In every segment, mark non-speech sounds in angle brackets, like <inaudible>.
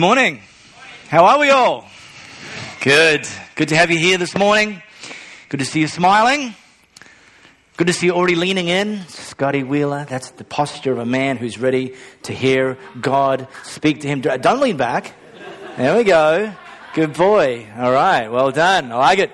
Good morning. How are we all? Good. Good to have you here this morning. Good to see you smiling. Good to see you already leaning in. Scotty Wheeler, that's the posture of a man who's ready to hear God speak to him. Don't lean back. There we go. Good boy. All right. Well done. I like it.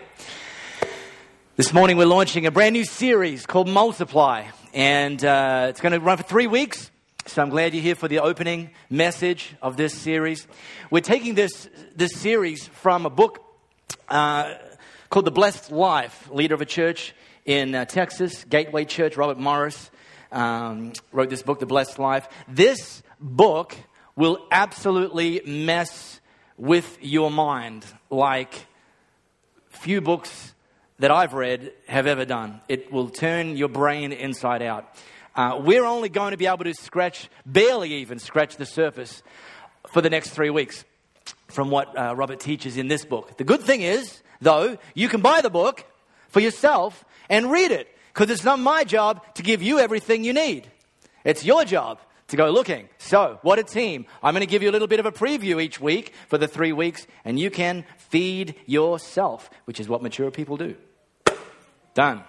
This morning we're launching a brand new series called Multiply. And uh, it's going to run for three weeks. So I'm glad you're here for the opening message of this series. We're taking this, this series from a book uh, called The Blessed Life, leader of a church in uh, Texas, Gateway Church, Robert Morris, um, wrote this book, The Blessed Life. This book will absolutely mess with your mind like few books that I've read have ever done. It will turn your brain inside out. Uh, we're only going to be able to scratch, barely even scratch the surface for the next three weeks from what uh, Robert teaches in this book. The good thing is, though, you can buy the book for yourself and read it because it's not my job to give you everything you need. It's your job to go looking. So, what a team. I'm going to give you a little bit of a preview each week for the three weeks, and you can feed yourself, which is what mature people do. Done.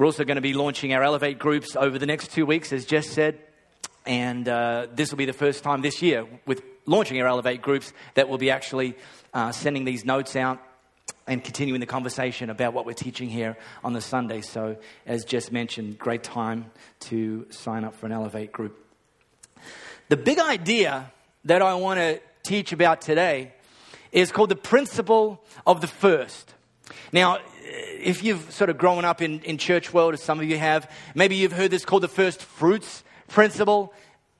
We're also going to be launching our Elevate groups over the next two weeks, as Jess said. And uh, this will be the first time this year with launching our Elevate groups that we'll be actually uh, sending these notes out and continuing the conversation about what we're teaching here on the Sunday. So, as Jess mentioned, great time to sign up for an Elevate group. The big idea that I want to teach about today is called the principle of the first. Now, if you've sort of grown up in, in church world, as some of you have, maybe you've heard this called the first fruits principle.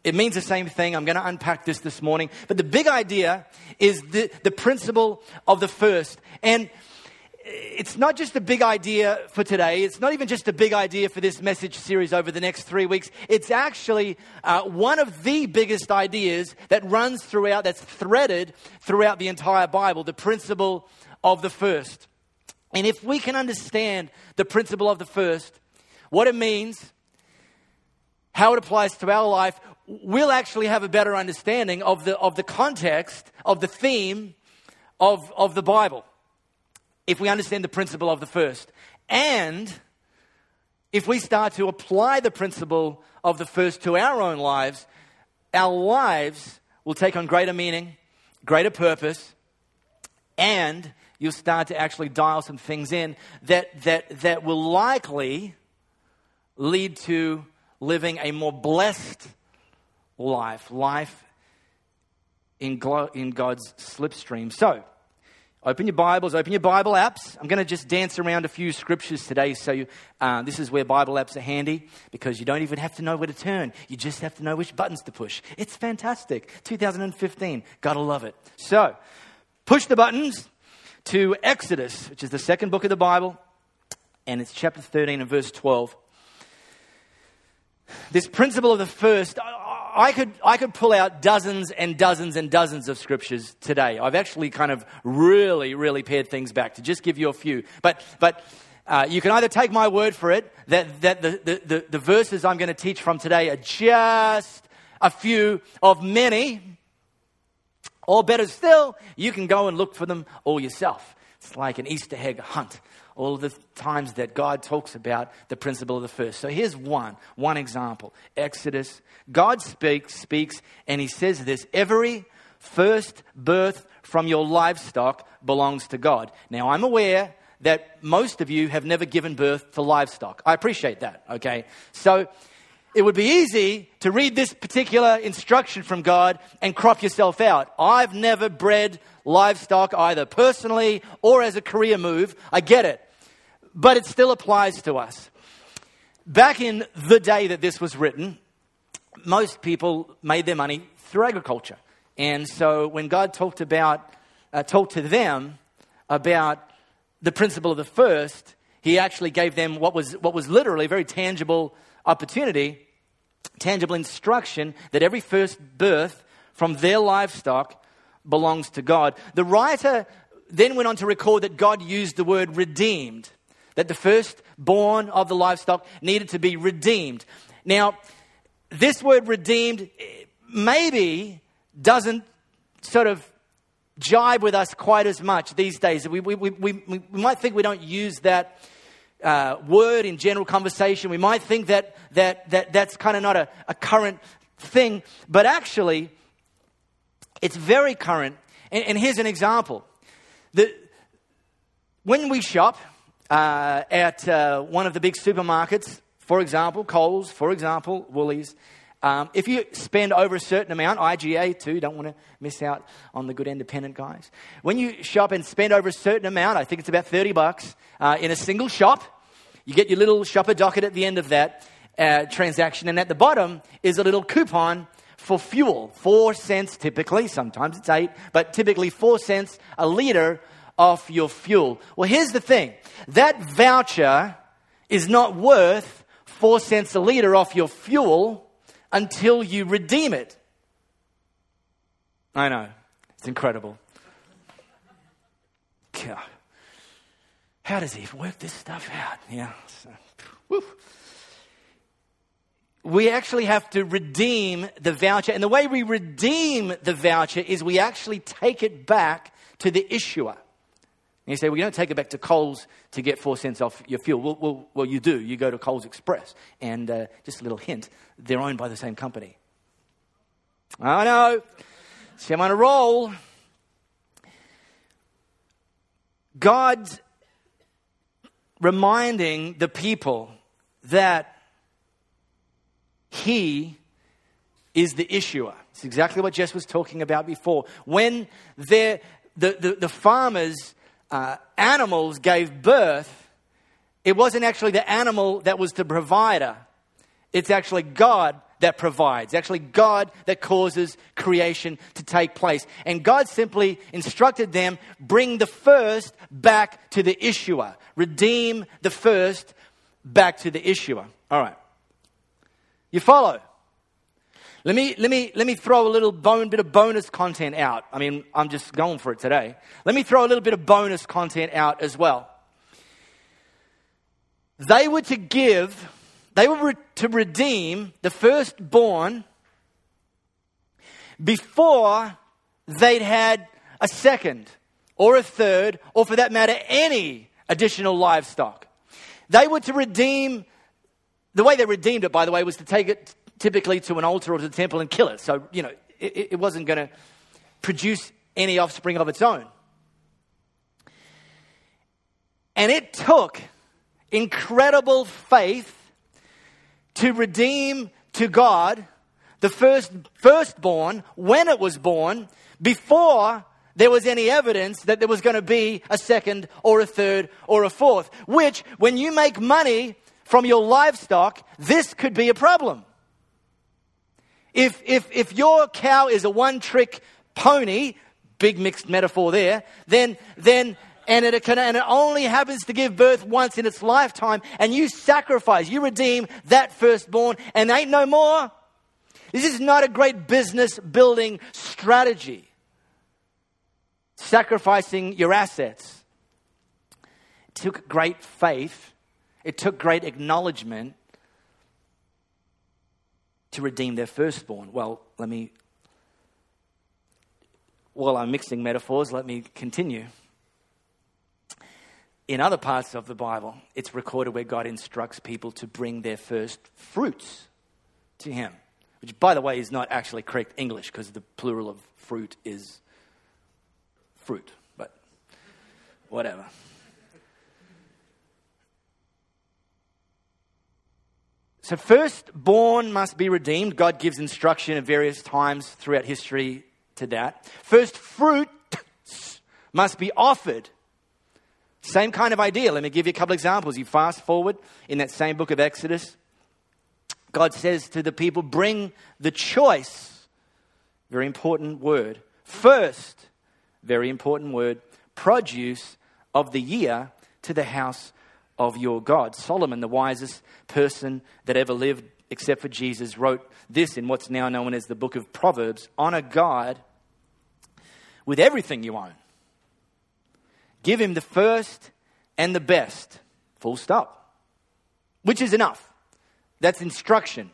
It means the same thing. I'm going to unpack this this morning. But the big idea is the, the principle of the first. And it's not just a big idea for today. It's not even just a big idea for this message series over the next three weeks. It's actually uh, one of the biggest ideas that runs throughout, that's threaded throughout the entire Bible, the principle of the first. And if we can understand the principle of the first, what it means, how it applies to our life, we'll actually have a better understanding of the, of the context, of the theme of, of the Bible. If we understand the principle of the first. And if we start to apply the principle of the first to our own lives, our lives will take on greater meaning, greater purpose, and you'll start to actually dial some things in that, that, that will likely lead to living a more blessed life, life in, glo- in God's slipstream. So, open your Bibles, open your Bible apps. I'm going to just dance around a few scriptures today. So, you, uh, this is where Bible apps are handy because you don't even have to know where to turn. You just have to know which buttons to push. It's fantastic. 2015. Gotta love it. So, push the buttons to Exodus, which is the second book of the Bible, and it's chapter 13 and verse 12. This principle of the first, I could, I could pull out dozens and dozens and dozens of scriptures today. I've actually kind of really, really pared things back to just give you a few. But, but uh, you can either take my word for it that, that the, the, the, the verses I'm going to teach from today are just a few of many or better still, you can go and look for them all yourself. It's like an Easter egg hunt. All the times that God talks about the principle of the first. So here's one, one example. Exodus. God speaks, speaks, and he says this every first birth from your livestock belongs to God. Now I'm aware that most of you have never given birth to livestock. I appreciate that, okay? So it would be easy to read this particular instruction from God and crop yourself out. I've never bred livestock either personally or as a career move. I get it. But it still applies to us. Back in the day that this was written, most people made their money through agriculture. And so when God talked about, uh, talked to them about the principle of the first, he actually gave them what was, what was literally very tangible opportunity, tangible instruction that every first birth from their livestock belongs to God. The writer then went on to record that God used the word redeemed, that the firstborn of the livestock needed to be redeemed. Now, this word redeemed eh, maybe doesn't sort of jibe with us quite as much these days. We, we, we, we, we might think we don't use that uh, word in general conversation. We might think that, that, that that's kind of not a, a current thing, but actually, it's very current. And, and here's an example. The, when we shop uh, at uh, one of the big supermarkets, for example, Coles, for example, Woolies, um, if you spend over a certain amount, IGA too, don't want to miss out on the good independent guys. When you shop and spend over a certain amount, I think it's about 30 bucks uh, in a single shop, you get your little shopper docket at the end of that uh, transaction, and at the bottom is a little coupon for fuel. Four cents typically, sometimes it's eight, but typically four cents a liter off your fuel. Well, here's the thing that voucher is not worth four cents a liter off your fuel until you redeem it. I know, it's incredible. God. How does he work this stuff out? Yeah. So, we actually have to redeem the voucher. And the way we redeem the voucher is we actually take it back to the issuer. And you say, well, you don't take it back to Coles to get four cents off your fuel. Well, well, well you do. You go to Coles Express. And uh, just a little hint they're owned by the same company. I know. See, I'm on a roll. God's reminding the people that He is the issuer. It's exactly what Jess was talking about before. When the, the, the farmers uh, animals gave birth, it wasn't actually the animal that was the provider. It's actually God that provides, actually, God that causes creation to take place. And God simply instructed them bring the first back to the issuer, redeem the first back to the issuer. All right. You follow? Let me, let me, let me throw a little bone, bit of bonus content out. I mean, I'm just going for it today. Let me throw a little bit of bonus content out as well. They were to give, they were re- to redeem the firstborn before they'd had a second or a third, or for that matter, any additional livestock. They were to redeem, the way they redeemed it, by the way, was to take it typically to an altar or to the temple and kill it. So, you know, it, it wasn't going to produce any offspring of its own. And it took incredible faith to redeem to God the first firstborn when it was born before there was any evidence that there was going to be a second or a third or a fourth which when you make money from your livestock this could be a problem if, if, if your cow is a one trick pony, big mixed metaphor there, then, then, and it, can, and it only happens to give birth once in its lifetime, and you sacrifice, you redeem that firstborn, and ain't no more. This is not a great business building strategy. Sacrificing your assets. It took great faith, it took great acknowledgement to redeem their firstborn. Well, let me, while I'm mixing metaphors, let me continue. In other parts of the Bible, it's recorded where God instructs people to bring their first fruits to Him, which, by the way, is not actually correct English because the plural of fruit is fruit, but whatever. So, firstborn must be redeemed. God gives instruction at various times throughout history to that. First fruit must be offered. Same kind of idea. Let me give you a couple examples. You fast forward in that same book of Exodus. God says to the people, Bring the choice, very important word, first, very important word, produce of the year to the house of your God. Solomon, the wisest person that ever lived, except for Jesus, wrote this in what's now known as the book of Proverbs Honor God with everything you own. Give him the first and the best. Full stop. Which is enough. That's instruction.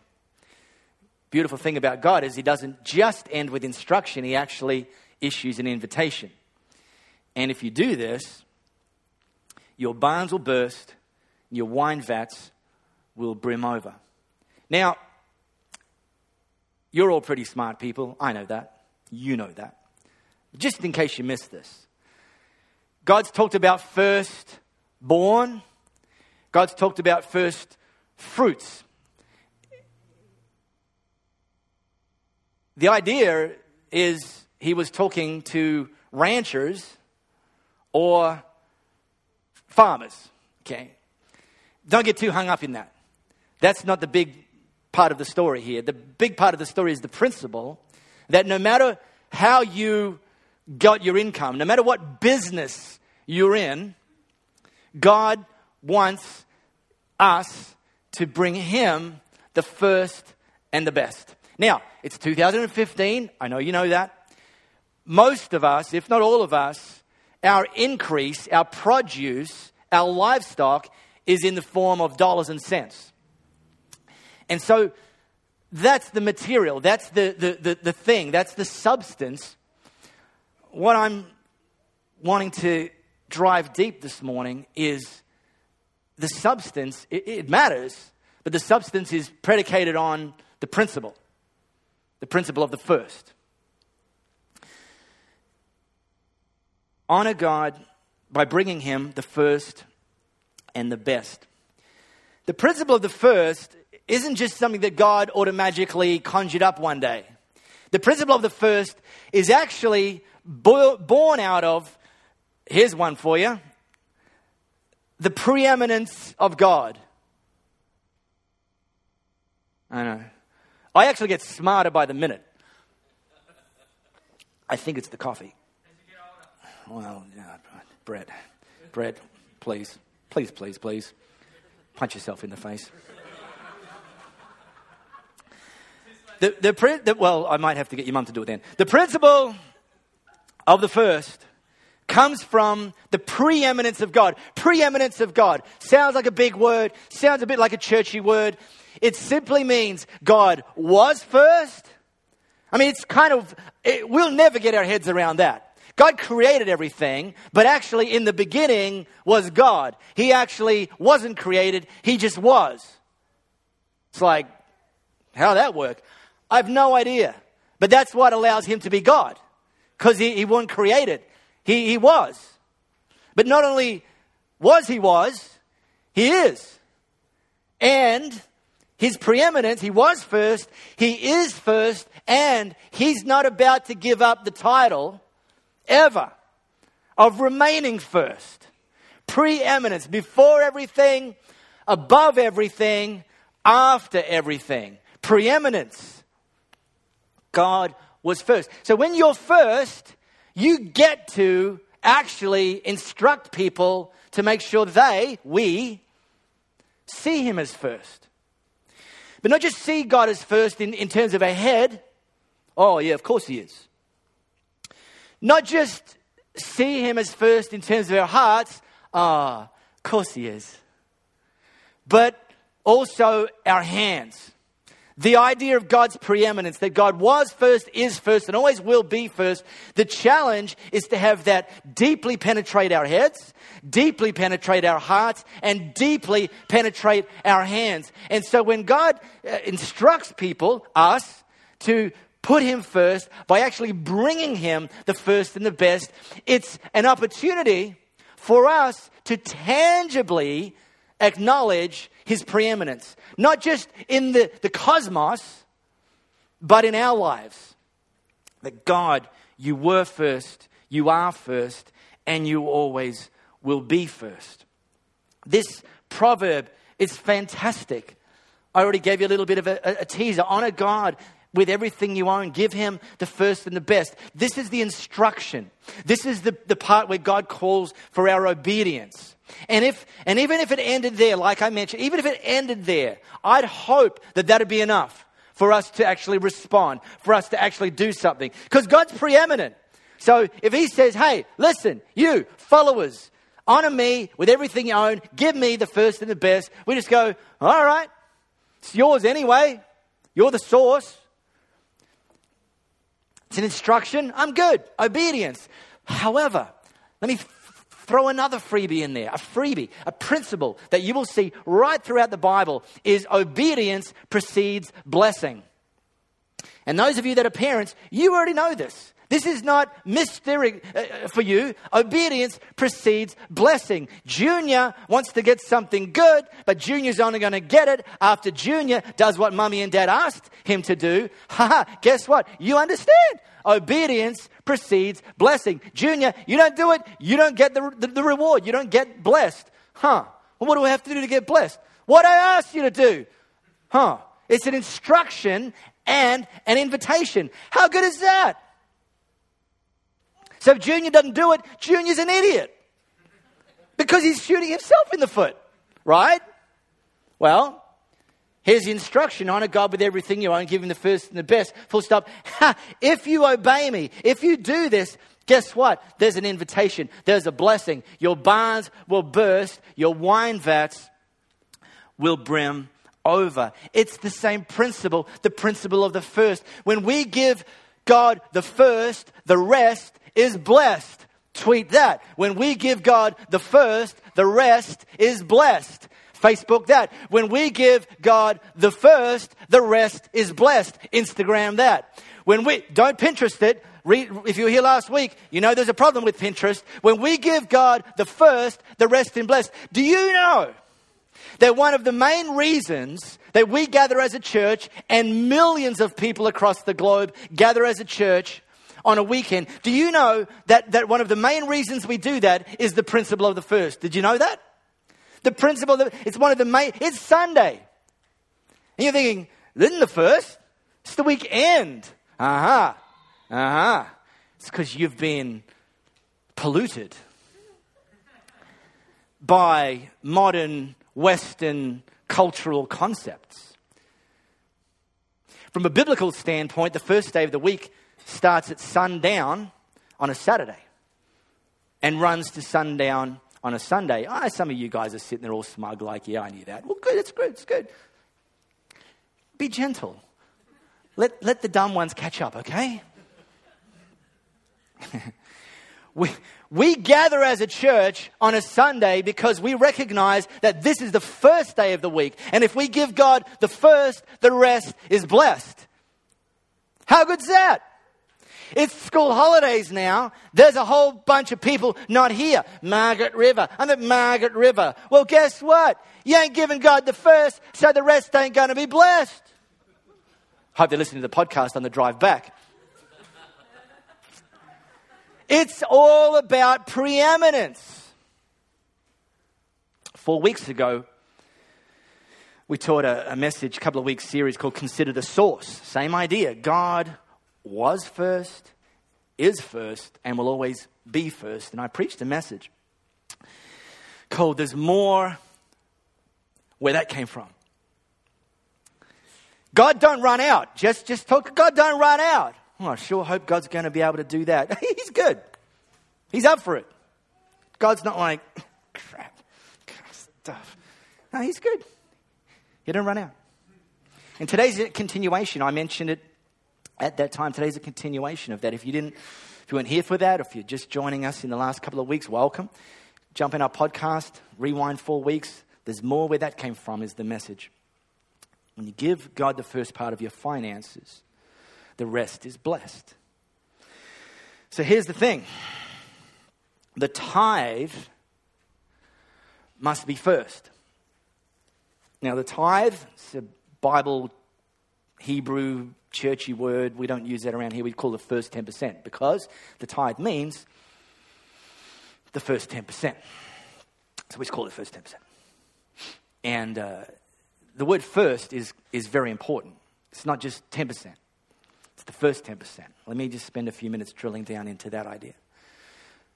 beautiful thing about God is He doesn't just end with instruction, He actually issues an invitation. And if you do this, your barns will burst, your wine vats will brim over. Now, you're all pretty smart people. I know that. You know that. Just in case you missed this, God's talked about first born, God's talked about first fruits. The idea is he was talking to ranchers or farmers. Okay? Don't get too hung up in that. That's not the big part of the story here. The big part of the story is the principle that no matter how you got your income, no matter what business you're in, God wants us to bring Him the first and the best. Now, it's 2015. I know you know that. Most of us, if not all of us, our increase, our produce, our livestock is in the form of dollars and cents. And so that's the material, that's the, the, the, the thing, that's the substance. What I'm wanting to drive deep this morning is the substance, it, it matters, but the substance is predicated on the principle, the principle of the first. Honor God by bringing Him the first and the best. The principle of the first isn't just something that God automatically conjured up one day. The principle of the first is actually born out of, here's one for you, the preeminence of God. I know. I actually get smarter by the minute. I think it's the coffee. Well, yeah, Brett. Brett, please. Please, please, please. Punch yourself in the face. The, the, the, well, I might have to get your mum to do it then. The principle of the first comes from the preeminence of God. Preeminence of God. Sounds like a big word, sounds a bit like a churchy word. It simply means God was first. I mean, it's kind of, it, we'll never get our heads around that. God created everything, but actually in the beginning was God. He actually wasn't created, He just was. It's like, how that work? I have no idea. But that's what allows Him to be God, because he, he wasn't created. He, he was. But not only was He was, He is. And his preeminence, he was first, he is first, and he's not about to give up the title ever of remaining first. Preeminence, before everything, above everything, after everything. Preeminence. God was first. So when you're first, you get to actually instruct people to make sure they, we, see Him as first. But not just see God as first in, in terms of a head. Oh, yeah, of course He is. Not just see him as first in terms of our hearts, ah, of course he is. But also our hands. The idea of God's preeminence, that God was first, is first, and always will be first. The challenge is to have that deeply penetrate our heads, deeply penetrate our hearts, and deeply penetrate our hands. And so when God uh, instructs people, us, to put him first by actually bringing him the first and the best. It's an opportunity for us to tangibly acknowledge his preeminence, not just in the, the cosmos, but in our lives. That God, you were first, you are first, and you always will be first. This proverb is fantastic. I already gave you a little bit of a, a, teaser. Honor God with everything you own. Give him the first and the best. This is the instruction. This is the, the part where God calls for our obedience. And if, and even if it ended there, like I mentioned, even if it ended there, I'd hope that that'd be enough for us to actually respond, for us to actually do something. Because God's preeminent. So if he says, hey, listen, you followers, honor me with everything you own, give me the first and the best, we just go, all right, it's yours anyway. You're the source. It's an instruction. I'm good. Obedience. However, let me throw another freebie in there. A freebie, a principle that you will see right throughout the Bible is obedience precedes blessing. And those of you that are parents, you already know this. This is not mystery uh, for you. Obedience precedes blessing. Junior wants to get something good, but Junior's only going to get it after Junior does what mummy and dad asked him to do. Haha, guess what? You understand. Obedience precedes blessing. Junior, you don't do it, you don't get the, the, the reward. You don't get blessed. Huh. Well, what do I have to do to get blessed? What I asked you to do. Huh. It's an instruction and an invitation. How good is that? So if Junior doesn't do it, Junior's an idiot because he's shooting himself in the foot, right? Well, here's the instruction honor God with everything you own, give him the first and the best. Full stop. if you obey me, if you do this, guess what? There's an invitation, there's a blessing. Your barns will burst, your wine vats will brim over. It's the same principle, the principle of the first. When we give God the first, the rest is blessed. Tweet that. When we give God the first, the rest is blessed. Facebook that. When we give God the first, the rest is blessed. Instagram that. When we, don't Pinterest it. If you were here last week, you know there's a problem with Pinterest. When we give God the first, the rest is blessed. Do you know that one of the main reasons that we gather as a church and millions of people across the globe gather as a church on a weekend. Do you know that, that one of the main reasons we do that is the principle of the first? Did you know that? The principle, the, it's one of the main, it's Sunday. And you're thinking, isn't the first? It's the weekend. Uh huh. Uh huh. It's because you've been polluted by modern Western cultural concepts. From a biblical standpoint, the first day of the week starts at sundown on a Saturday and runs to sundown on a Sunday. Ah, some of you guys are sitting there all smug, like, yeah, I knew that. Well, good, it's good, it's good. Be gentle. Let, let the dumb ones catch up, okay? <laughs> we, we gather as a church on a Sunday because we recognize that this is the first day of the week. And if we give God the first, the rest is blessed. How good's that? It's school holidays now. There's a whole bunch of people not here. Margaret River. I'm at Margaret River. Well, guess what? You ain't giving God the first, so the rest ain't going to be blessed. Hope they're listening to the podcast on the drive back. It's all about preeminence. Four weeks ago, we taught a, a, message, a couple of weeks series called Consider the Source. Same idea. God was first, is first, and will always be first. And I preached a message called There's More where that came from. God don't run out. Just, just talk, God don't run out. Oh, I sure hope God's going to be able to do that. <laughs> He's good. He's up for it. God's not like, crap, stuff. No, he's good. He don't run out. In today's continuation, I mentioned it at that time. Today's a continuation of that. If you didn't, if you weren't here for that, or if you're just joining us in the last couple of weeks, welcome. Jump in our podcast, rewind four weeks. There's more where that came from, is the message. When you give God the first part of your finances, the rest is blessed. So here's the thing the tithe must be first. Now, the tithe, it's a Bible, Hebrew churchy word. We don't use that around here. We call it first 10% because the tithe means the first 10%. So we just call it first 10%. And uh, the word first is, is very important. It's not just 10%, it's the first 10%. Let me just spend a few minutes drilling down into that idea.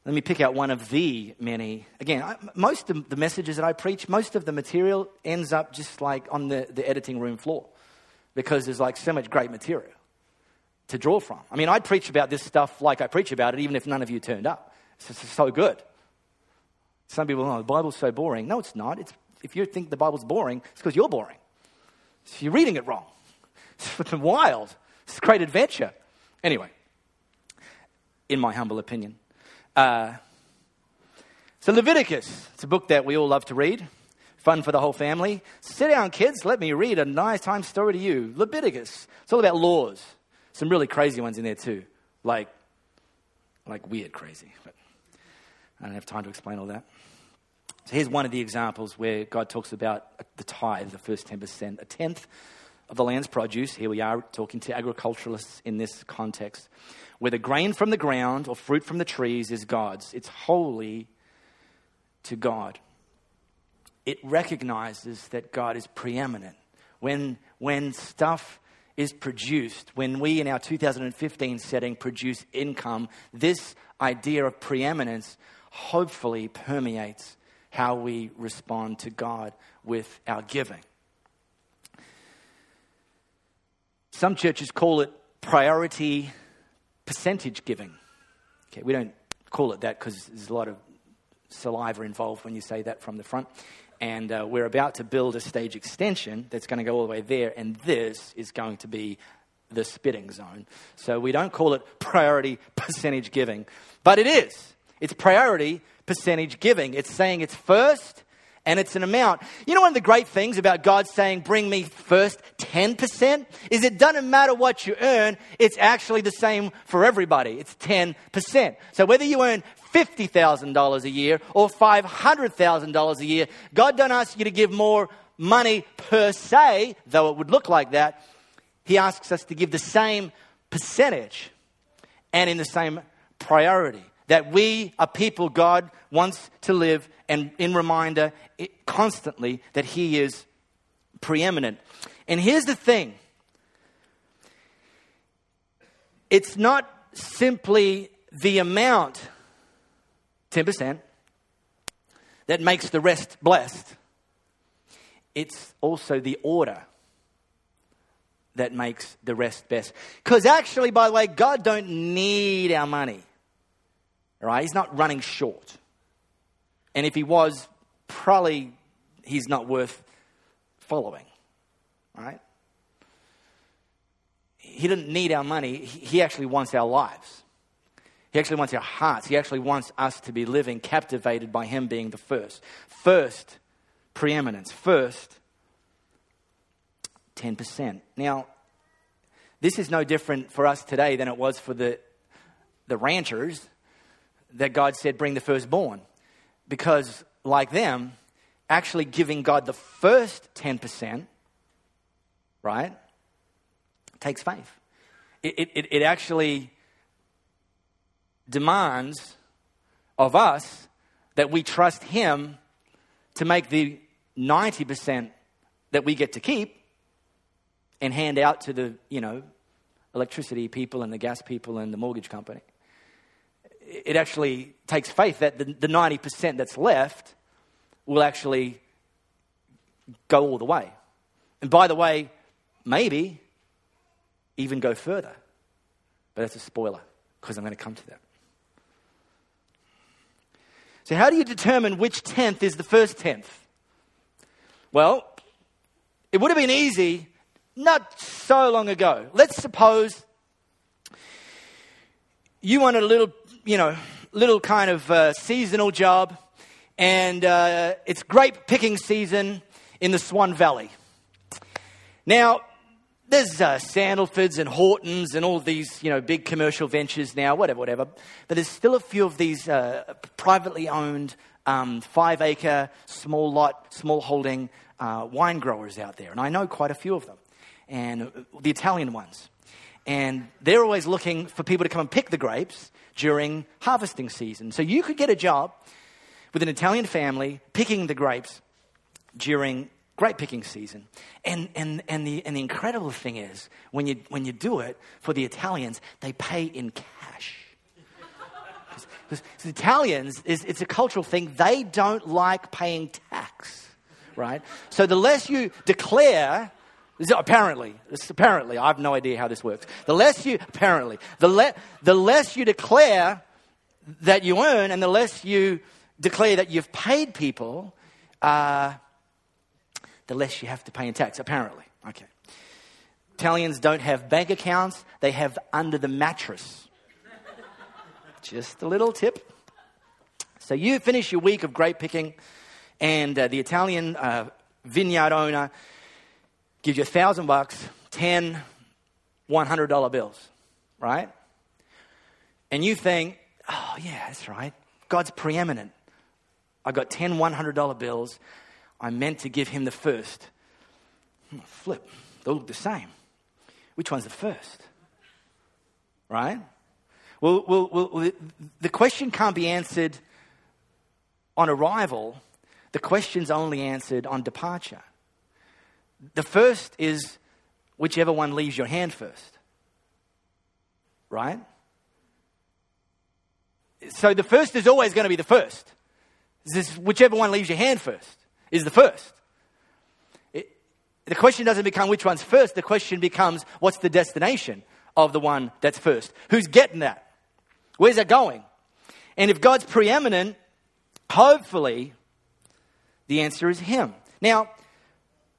Let me pick out one of the many. Again, I, most of the messages that I preach, most of the material ends up just like on the, the editing room floor because there's like so much great material to draw from. I mean, I'd preach about this stuff like I preach about it, even if none of you turned up. It's so good. Some people, oh, the Bible's so boring. No, it's not. It's, if you think the Bible's boring, it's because you're boring. So you're reading it wrong. <laughs> It's wild. It's a great adventure. Anyway, in my humble opinion. Uh, so, Leviticus, it's a book that we all love to read, fun for the whole family. Sit down, kids, let me read a nice time story to you. Leviticus, it's all about laws. Some really crazy ones in there, too, like, like weird crazy. But I don't have time to explain all that. So, here's one of the examples where God talks about the tithe, the first 10%, a tenth of the land's produce. Here we are talking to agriculturalists in this context. Whether grain from the ground or fruit from the trees is God's, it's holy to God. It recognizes that God is preeminent. When, when stuff is produced, when we in our 2015 setting produce income, this idea of preeminence hopefully permeates how we respond to God with our giving. Some churches call it priority percentage giving. Okay, we don't call it that because there's a lot of saliva involved when you say that from the front. And uh, we're about to build a stage extension that's going to go all the way there, and this is going to be the spitting zone. So we don't call it priority <laughs> percentage giving, but it is. It's priority percentage giving. It's saying it's first and it's an amount. You know, one of the great things about God saying, bring me first 10% is it doesn't matter what you earn, it's actually the same for everybody. It's 10%. So whether you earn $50,000 a year or $500,000 a year, God don't ask you to give more money per se, though it would look like that. He asks us to give the same percentage and in the same priority that we are people God wants to live and in reminder constantly that He is preeminent. And here's the thing it's not simply the amount, 10%, that makes the rest blessed, it's also the order that makes the rest best. Because actually, by the way, God don't need our money. Right? He's not running short. And if he was, probably he's not worth following. Right? He didn't need our money. He actually wants our lives. He actually wants our hearts. He actually wants us to be living captivated by Him being the first. First, preeminence. First, 10%. Now, this is no different for us today than it was for the, the ranchers that God said, bring the firstborn. Because, like them, actually giving God the first 10%, right, takes faith. It, it, it actually demands of us that we trust Him to make the 90% that we get to keep and hand out to the, you know, electricity people and the gas people and the mortgage company it actually takes faith that the, the 90% that's left will actually go all the way. And by the way, maybe even go further. But that's a spoiler because I'm going to come to that. So, how do you determine which tenth is the first tenth? Well, it would have been easy not so long ago. Let's suppose you wanted a little you know, little kind of uh, seasonal job, and uh, it's grape picking season in the Swan Valley. Now, there's uh, Sandalfords and Houghtons and all these, you know, big commercial ventures now, whatever, whatever. But there's still a few of these uh, privately owned, um, five acre, small lot, small holding uh, wine growers out there. And I know quite a few of them, and uh, the Italian ones. And they're always looking for people to come and pick the grapes during harvesting season. So you could get a job with an Italian family picking the grapes during grape picking season. And, and, and, the, and the incredible thing is, when you, when you do it for the Italians, they pay in cash. Because Italians, is, it's a cultural thing, they don't like paying tax, right? So the less you declare Apparently, apparently, I have no idea how this works. The less you, apparently, the, le, the less you declare that you earn and the less you declare that you've paid people, uh, the less you have to pay in tax, apparently. Okay. Italians don't have bank accounts, they have under the mattress. just a little tip. So you finish your week of grape picking, and uh, the Italian uh, vineyard owner gives you a thousand bucks, ten $100 bills, right? And you think, oh, yeah, that's right. God's preeminent. I got 10 $100 bills. I meant to give him the first. Flip, they look the same. Which one's the first? Right? Well, well, well, the question can't be answered on arrival, the question's only answered on departure. The first is whichever one leaves your hand first. Right? So the first is always going to be the first. This, whichever one leaves your hand first is the first. It, the question doesn't become which one's first, the question becomes what's the destination of the one that's first? Who's getting that? Where's that going? And if God's preeminent, hopefully the answer is Him. Now,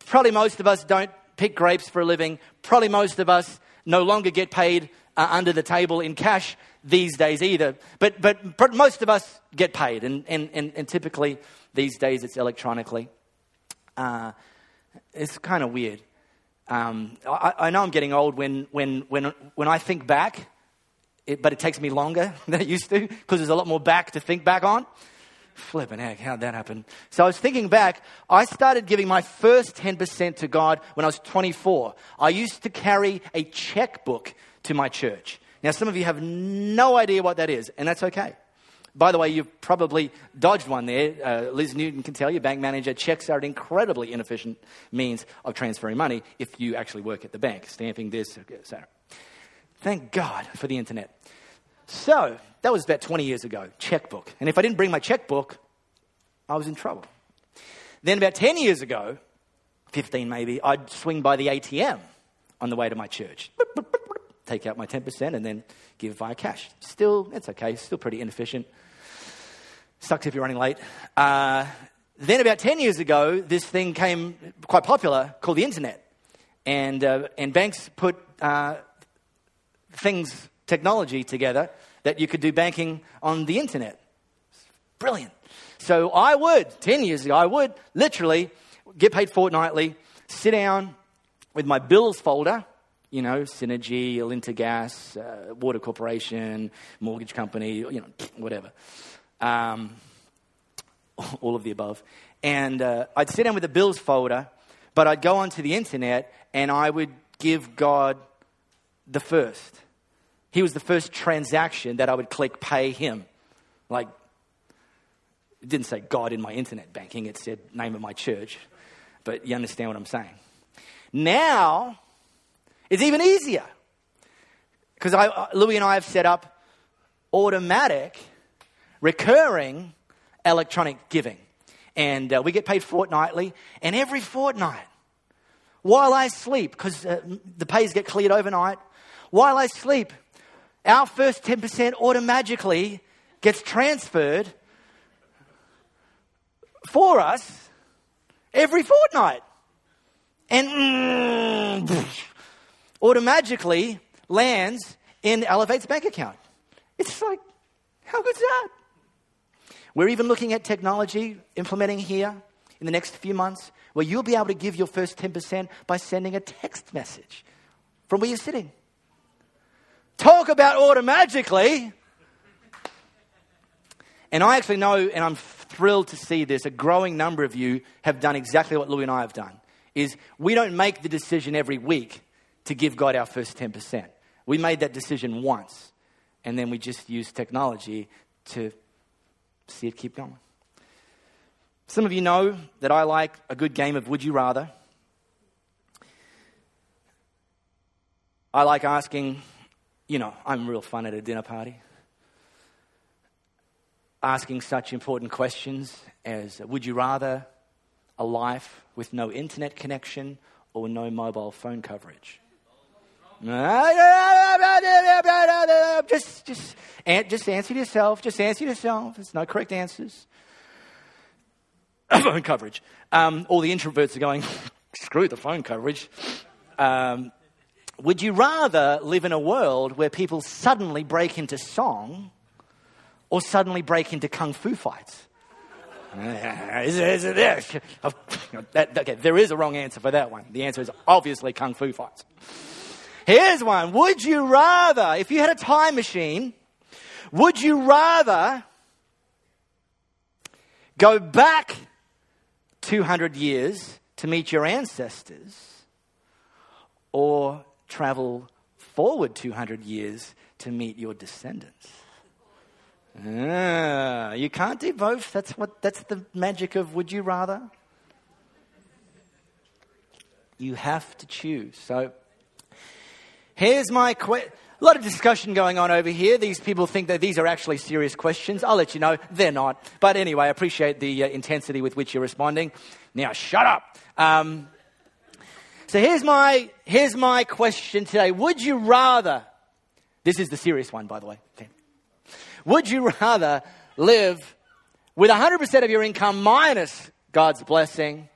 probably most of us don't pick grapes for a living. Probably most of us no longer get paid uh, under the table in cash these days either. But, but, but most of us get paid, and, and, and, and typically these days it's electronically. Uh, it's kind of weird. Um, I, I, know I'm getting old when, when, when, when I think back, it, but it takes me longer <laughs> than it used to because there's a lot more back to think back on. Flipping heck, how'd that happen? So I was thinking back, I started giving my first 10% to God when I was 24. I used to carry a checkbook to my church. Now, some of you have no idea what that is, and that's okay. By the way, you've probably dodged one there. Uh, Liz Newton can tell you, bank manager, checks are an incredibly inefficient means of transferring money if you actually work at the bank, stamping this, etc. Thank God for the internet. So, that was about 20 years ago, checkbook. And if I didn't bring my checkbook, I was in trouble. Then, about 10 years ago, 15 maybe, I'd swing by the ATM on the way to my church. Take out my 10% and then give via cash. Still, it's okay, still pretty inefficient. Sucks if you're running late. Uh, then, about 10 years ago, this thing came quite popular called the internet. And, uh, and banks put uh, things technology together that you could do banking on the internet. Brilliant. So I would, 10 years ago, I would literally get paid fortnightly, sit down with my bills folder, you know, Synergy, Alinta Gas, uh, Water Corporation, mortgage company, you know, <sniffs> whatever. Um, <laughs> all of the above. And uh, I'd sit down with the bills folder, but I'd go onto the internet and I would give God the first. He was the first transaction that I would click pay him. Like, it didn't say God in my internet banking, it said name of my church. But you understand what I'm saying. Now, it's even easier. Because uh, Louis and I have set up automatic, recurring electronic giving. And uh, we get paid fortnightly. And every fortnight, while I sleep, because uh, the pays get cleared overnight, while I sleep, our first 10% automatically gets transferred for us every fortnight. And mm, automatically lands in Elevate's bank account. It's like, how good's that? We're even looking at technology implementing here in the next few months where you'll be able to give your first 10% by sending a text message from where you're sitting. Talk about automatically. And I actually know, and I'm thrilled to see this, a growing number of you have done exactly what Louis and I have done. Is we don't make the decision every week to give God our first 10%. We made that decision once, and then we just used technology to see it keep going. Some of you know that I like a good game of Would You Rather. I like asking you know, I'm real fun at a dinner party. Asking such important questions as Would you rather a life with no internet connection or no mobile phone coverage? Just, just, just answer yourself. Just answer yourself. There's no correct answers. <coughs> phone coverage. Um, all the introverts are going, <laughs> screw the phone coverage. Um, would you rather live in a world where people suddenly break into song or suddenly break into kung fu fights? <laughs> is it, is it <laughs> okay, there is a wrong answer for that one. The answer is obviously kung fu fights. Here's one. Would you rather, if you had a time machine, would you rather go back 200 years to meet your ancestors or travel forward 200 years to meet your descendants? Ah, you can't do both. That's what that's the magic of would you rather. You have to choose. So here's my question. A lot of discussion going on over here. These people think that these are actually serious questions. I'll let you know they're not. But anyway, I appreciate the uh, intensity with which you're responding. Now, shut up. Um, so here's my, here's my question today. Would you rather, this is the serious one, by the way. Would you rather live with 100% of your income minus God's blessing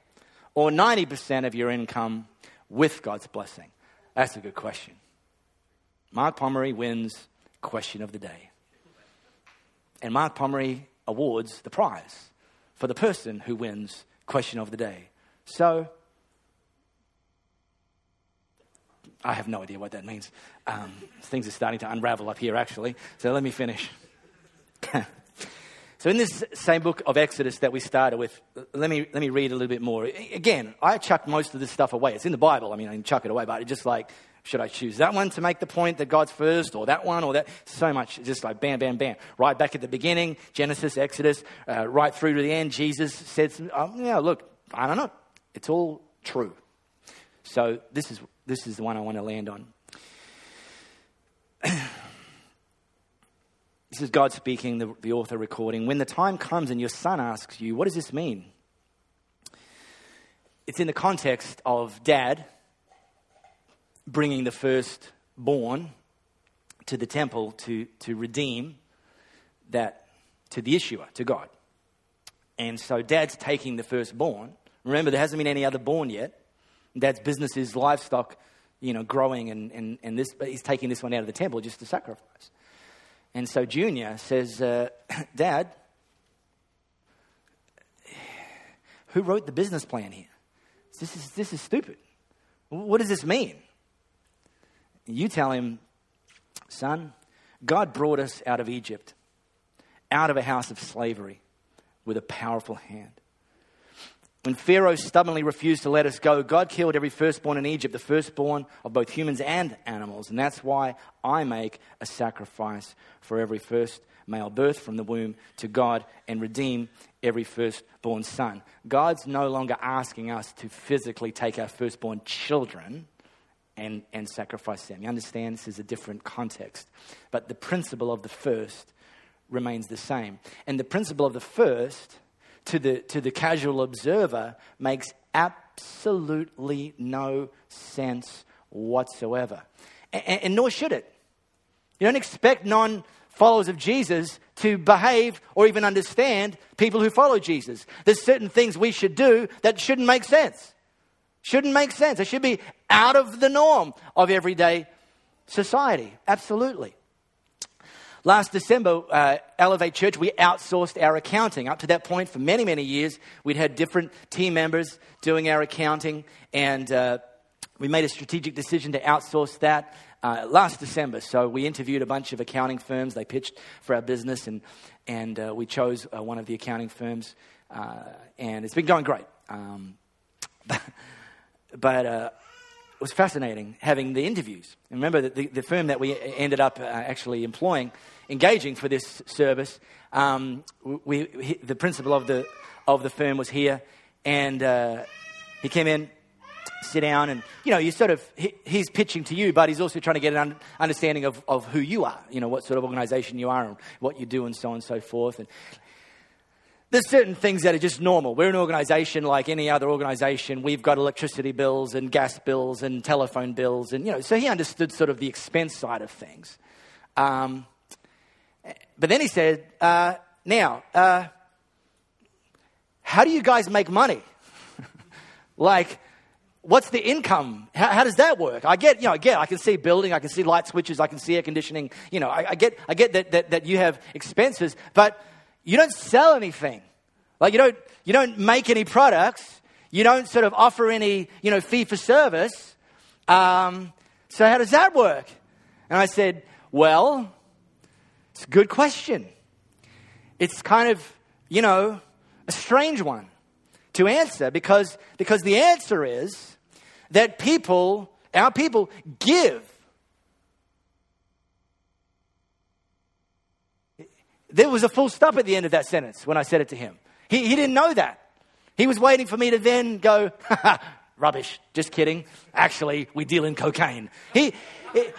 or 90% of your income with God's blessing? That's a good question. Mark Pomeroy wins question of the day. And Mark Pomeroy awards the prize for the person who wins question of the day. So, I have no idea what that means. Um, things are starting to unravel up here, actually. So, let me finish. <laughs> so, in this same book of Exodus that we started with, let me, let me read a little bit more. Again, I chucked most of this stuff away. It's in the Bible. I mean, I can chuck it away, but it's just like should I choose that one to make the point that God's first, or that one, or that? So much, just like bam, bam, bam. Right back at the beginning, Genesis, Exodus, uh, right through to the end, Jesus said, oh, "Yeah, look, I don't know. It's all true." So this is this is the one I want to land on. <clears throat> this is God speaking, the, the author recording. When the time comes and your son asks you, "What does this mean?" It's in the context of dad bringing the firstborn to the temple to, to redeem that to the issuer, to God. And so dad's taking the firstborn. Remember, there hasn't been any other born yet. Dad's business is livestock, you know, growing, and, and, and this, but he's taking this one out of the temple just to sacrifice. And so Junior says, uh, <clears throat> Dad, who wrote the business plan here? This is, this is stupid. What does this mean? You tell him, son, God brought us out of Egypt, out of a house of slavery, with a powerful hand. When Pharaoh stubbornly refused to let us go, God killed every firstborn in Egypt, the firstborn of both humans and animals. And that's why I make a sacrifice for every first male birth from the womb to God and redeem every firstborn son. God's no longer asking us to physically take our firstborn children and, and sacrifice them. You understand? This is a different context. But the principle of the first remains the same. And the principle of the first, to the, to the casual observer, makes absolutely no sense whatsoever. And, and nor should it. You don't expect non followers of Jesus to behave or even understand people who follow Jesus. There's certain things we should do that shouldn't make sense. Shouldn't make sense. It should be out of the norm of everyday society. Absolutely. Last December, uh, Elevate Church, we outsourced our accounting. Up to that point, for many, many years, we'd had different team members doing our accounting, and uh, we made a strategic decision to outsource that uh, last December. So we interviewed a bunch of accounting firms. They pitched for our business, and, and uh, we chose uh, one of the accounting firms, uh, and it's been going great. Um, <laughs> but it was fascinating having the interviews. And remember that the, the firm that we ended up uh, actually employing, engaging for this service, um, we, we, the principal of the, of the firm was here, and uh, he came in, sit down, and you know, you sort of he, he's pitching to you, but he's also trying to get an un- understanding of, of who you are, you know, what sort of organization you are, and what you do, and so on and so forth. And there's certain things that are just normal. We're an organization like any other organization. We've got electricity bills and gas bills and telephone bills. And, you know, so he understood sort of the expense side of things. Um, but then he said, uh, now, uh, how do you guys make money? <laughs> like, what's the income? How, how, does that work? I get, you know, I get, I can see building, I can see light switches, I can see air conditioning. You know, I, I get, I get that, that, that you have expenses, but you don't sell anything. Like you don't, you don't make any products. You don't sort of offer any, you know, fee for service. Um, so how does that work? And I said, well, it's a good question. It's kind of, you know, a strange one to answer because, because the answer is that people, our people, give. There was a full stop at the end of that sentence when I said it to him. He, he didn't know that. He was waiting for me to then go, <laughs> rubbish, just kidding. Actually, we deal in cocaine. He, it,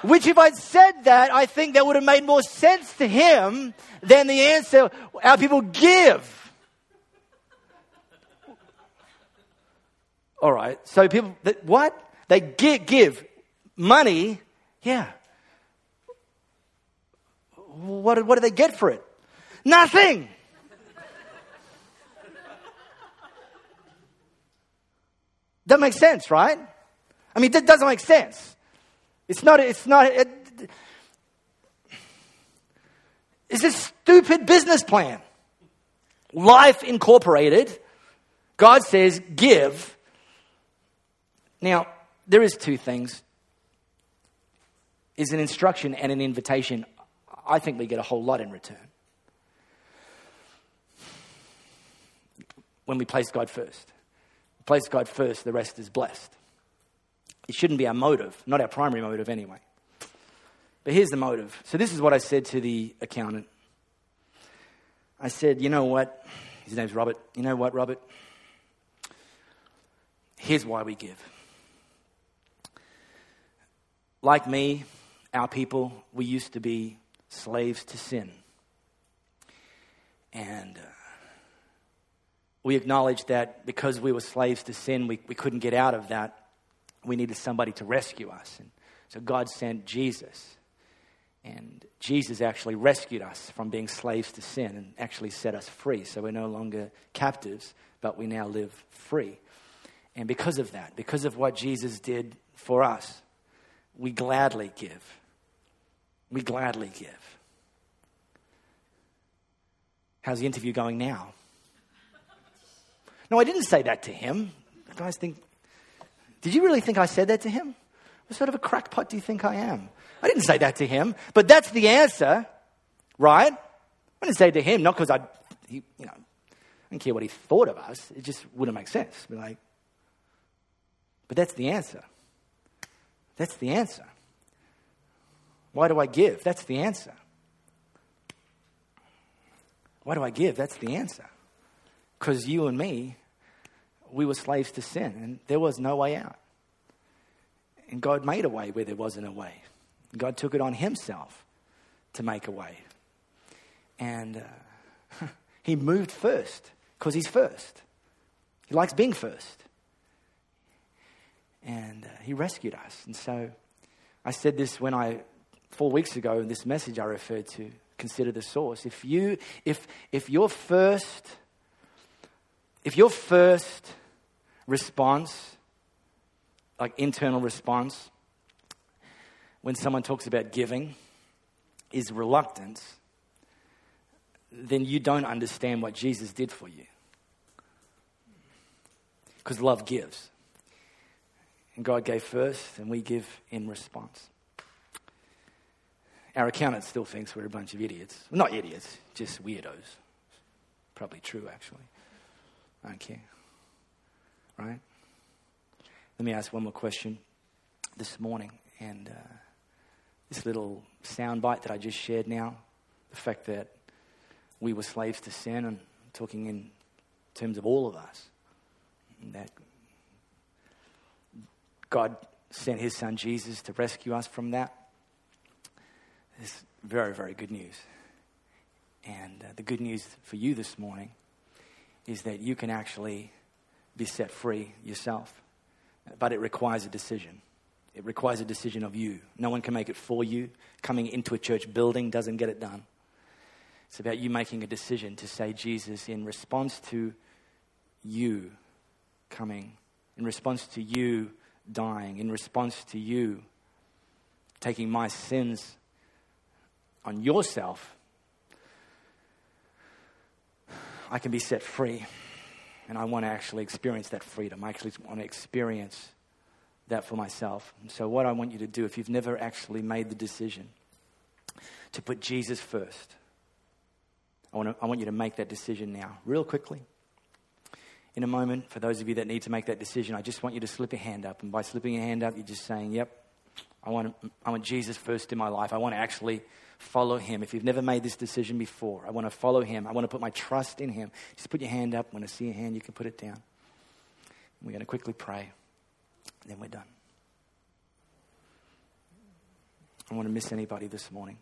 which, if I'd said that, I think that would have made more sense to him than the answer our people give. All right. So people, what? They give, give money. Yeah. What, what do they get for it? Nothing. that makes sense, right? I mean, that doesn't make sense. It's not, it's not, it, it's a stupid business plan. Life Incorporated, God says, give now, there is two things. Is an instruction and an invitation. I think we get a whole lot in return. When we place God first. Place God first, the rest is blessed. It shouldn't be our motive, not our primary motive anyway. But here's the motive. So, this is what I said to the accountant. I said, You know what? His name's Robert. You know what, Robert? Here's why we give like me, our people, we used to be slaves to sin. And uh, we acknowledged that because we were slaves to sin, we, we couldn't get out of that. We needed somebody to rescue us. And so God sent Jesus. And Jesus actually rescued us from being slaves to sin and actually set us free. So we're no longer captives, but we now live free. And because of that, because of what Jesus did for us, we gladly give. We gladly give. How's the interview going now? No, I didn't say that to him. You guys think, did you really think I said that to him? What sort of a crackpot do you think I am? I didn't say that to him, but that's the answer, right? I didn't say it to him, not because I, you know, I didn't care what he thought of us. It just wouldn't make sense. Like, but that's the answer. That's the answer. Why do I give? That's the answer. Why do I give? That's the answer. Because you and me, we were slaves to sin, and there was no way out. And God made a way where there wasn't a way. God took it on Himself to make a way. And uh, <laughs> He moved first because He's first. He likes being first and uh, he rescued us. And so I said this when I, four weeks ago, in this message I referred to, consider the source. If you, if, if your first, if your first response, like internal response, when someone talks about giving, is reluctance, then you don't understand what Jesus did for you. Because love gives. And God gave first, and we give in response. Our accountant still thinks we're a bunch of idiots. Well, not idiots, just weirdos. Probably true, actually. I don't care. Right? Let me ask one more question this morning. And uh, this little soundbite that I just shared now the fact that we were slaves to sin, and talking in terms of all of us, that God sent his son Jesus to rescue us from that. It's very, very good news. And uh, the good news for you this morning is that you can actually be set free yourself. But it requires a decision. It requires a decision of you. No one can make it for you. Coming into a church building doesn't get it done. It's about you making a decision to say, Jesus, in response to you coming in response to you dying, in response to you taking my sins on yourself, I can be set free. And I want to actually experience that freedom. I actually want to experience that for myself. And so, what I want you to do, if you've never actually made the decision to put Jesus first, I want, to, I want you to make that decision now, real quickly. In a moment, for those of you that need to make that decision, I just want you to slip your hand up. And by slipping your hand up, you're just saying, Yep, I want, I want Jesus first in my life. I want to actually follow him. If you've never made this decision before, I want to follow him. I want to put my trust in him. Just put your hand up. When I see your hand, you can put it down. We're going to quickly pray, then we're done. I don't want to miss anybody this morning.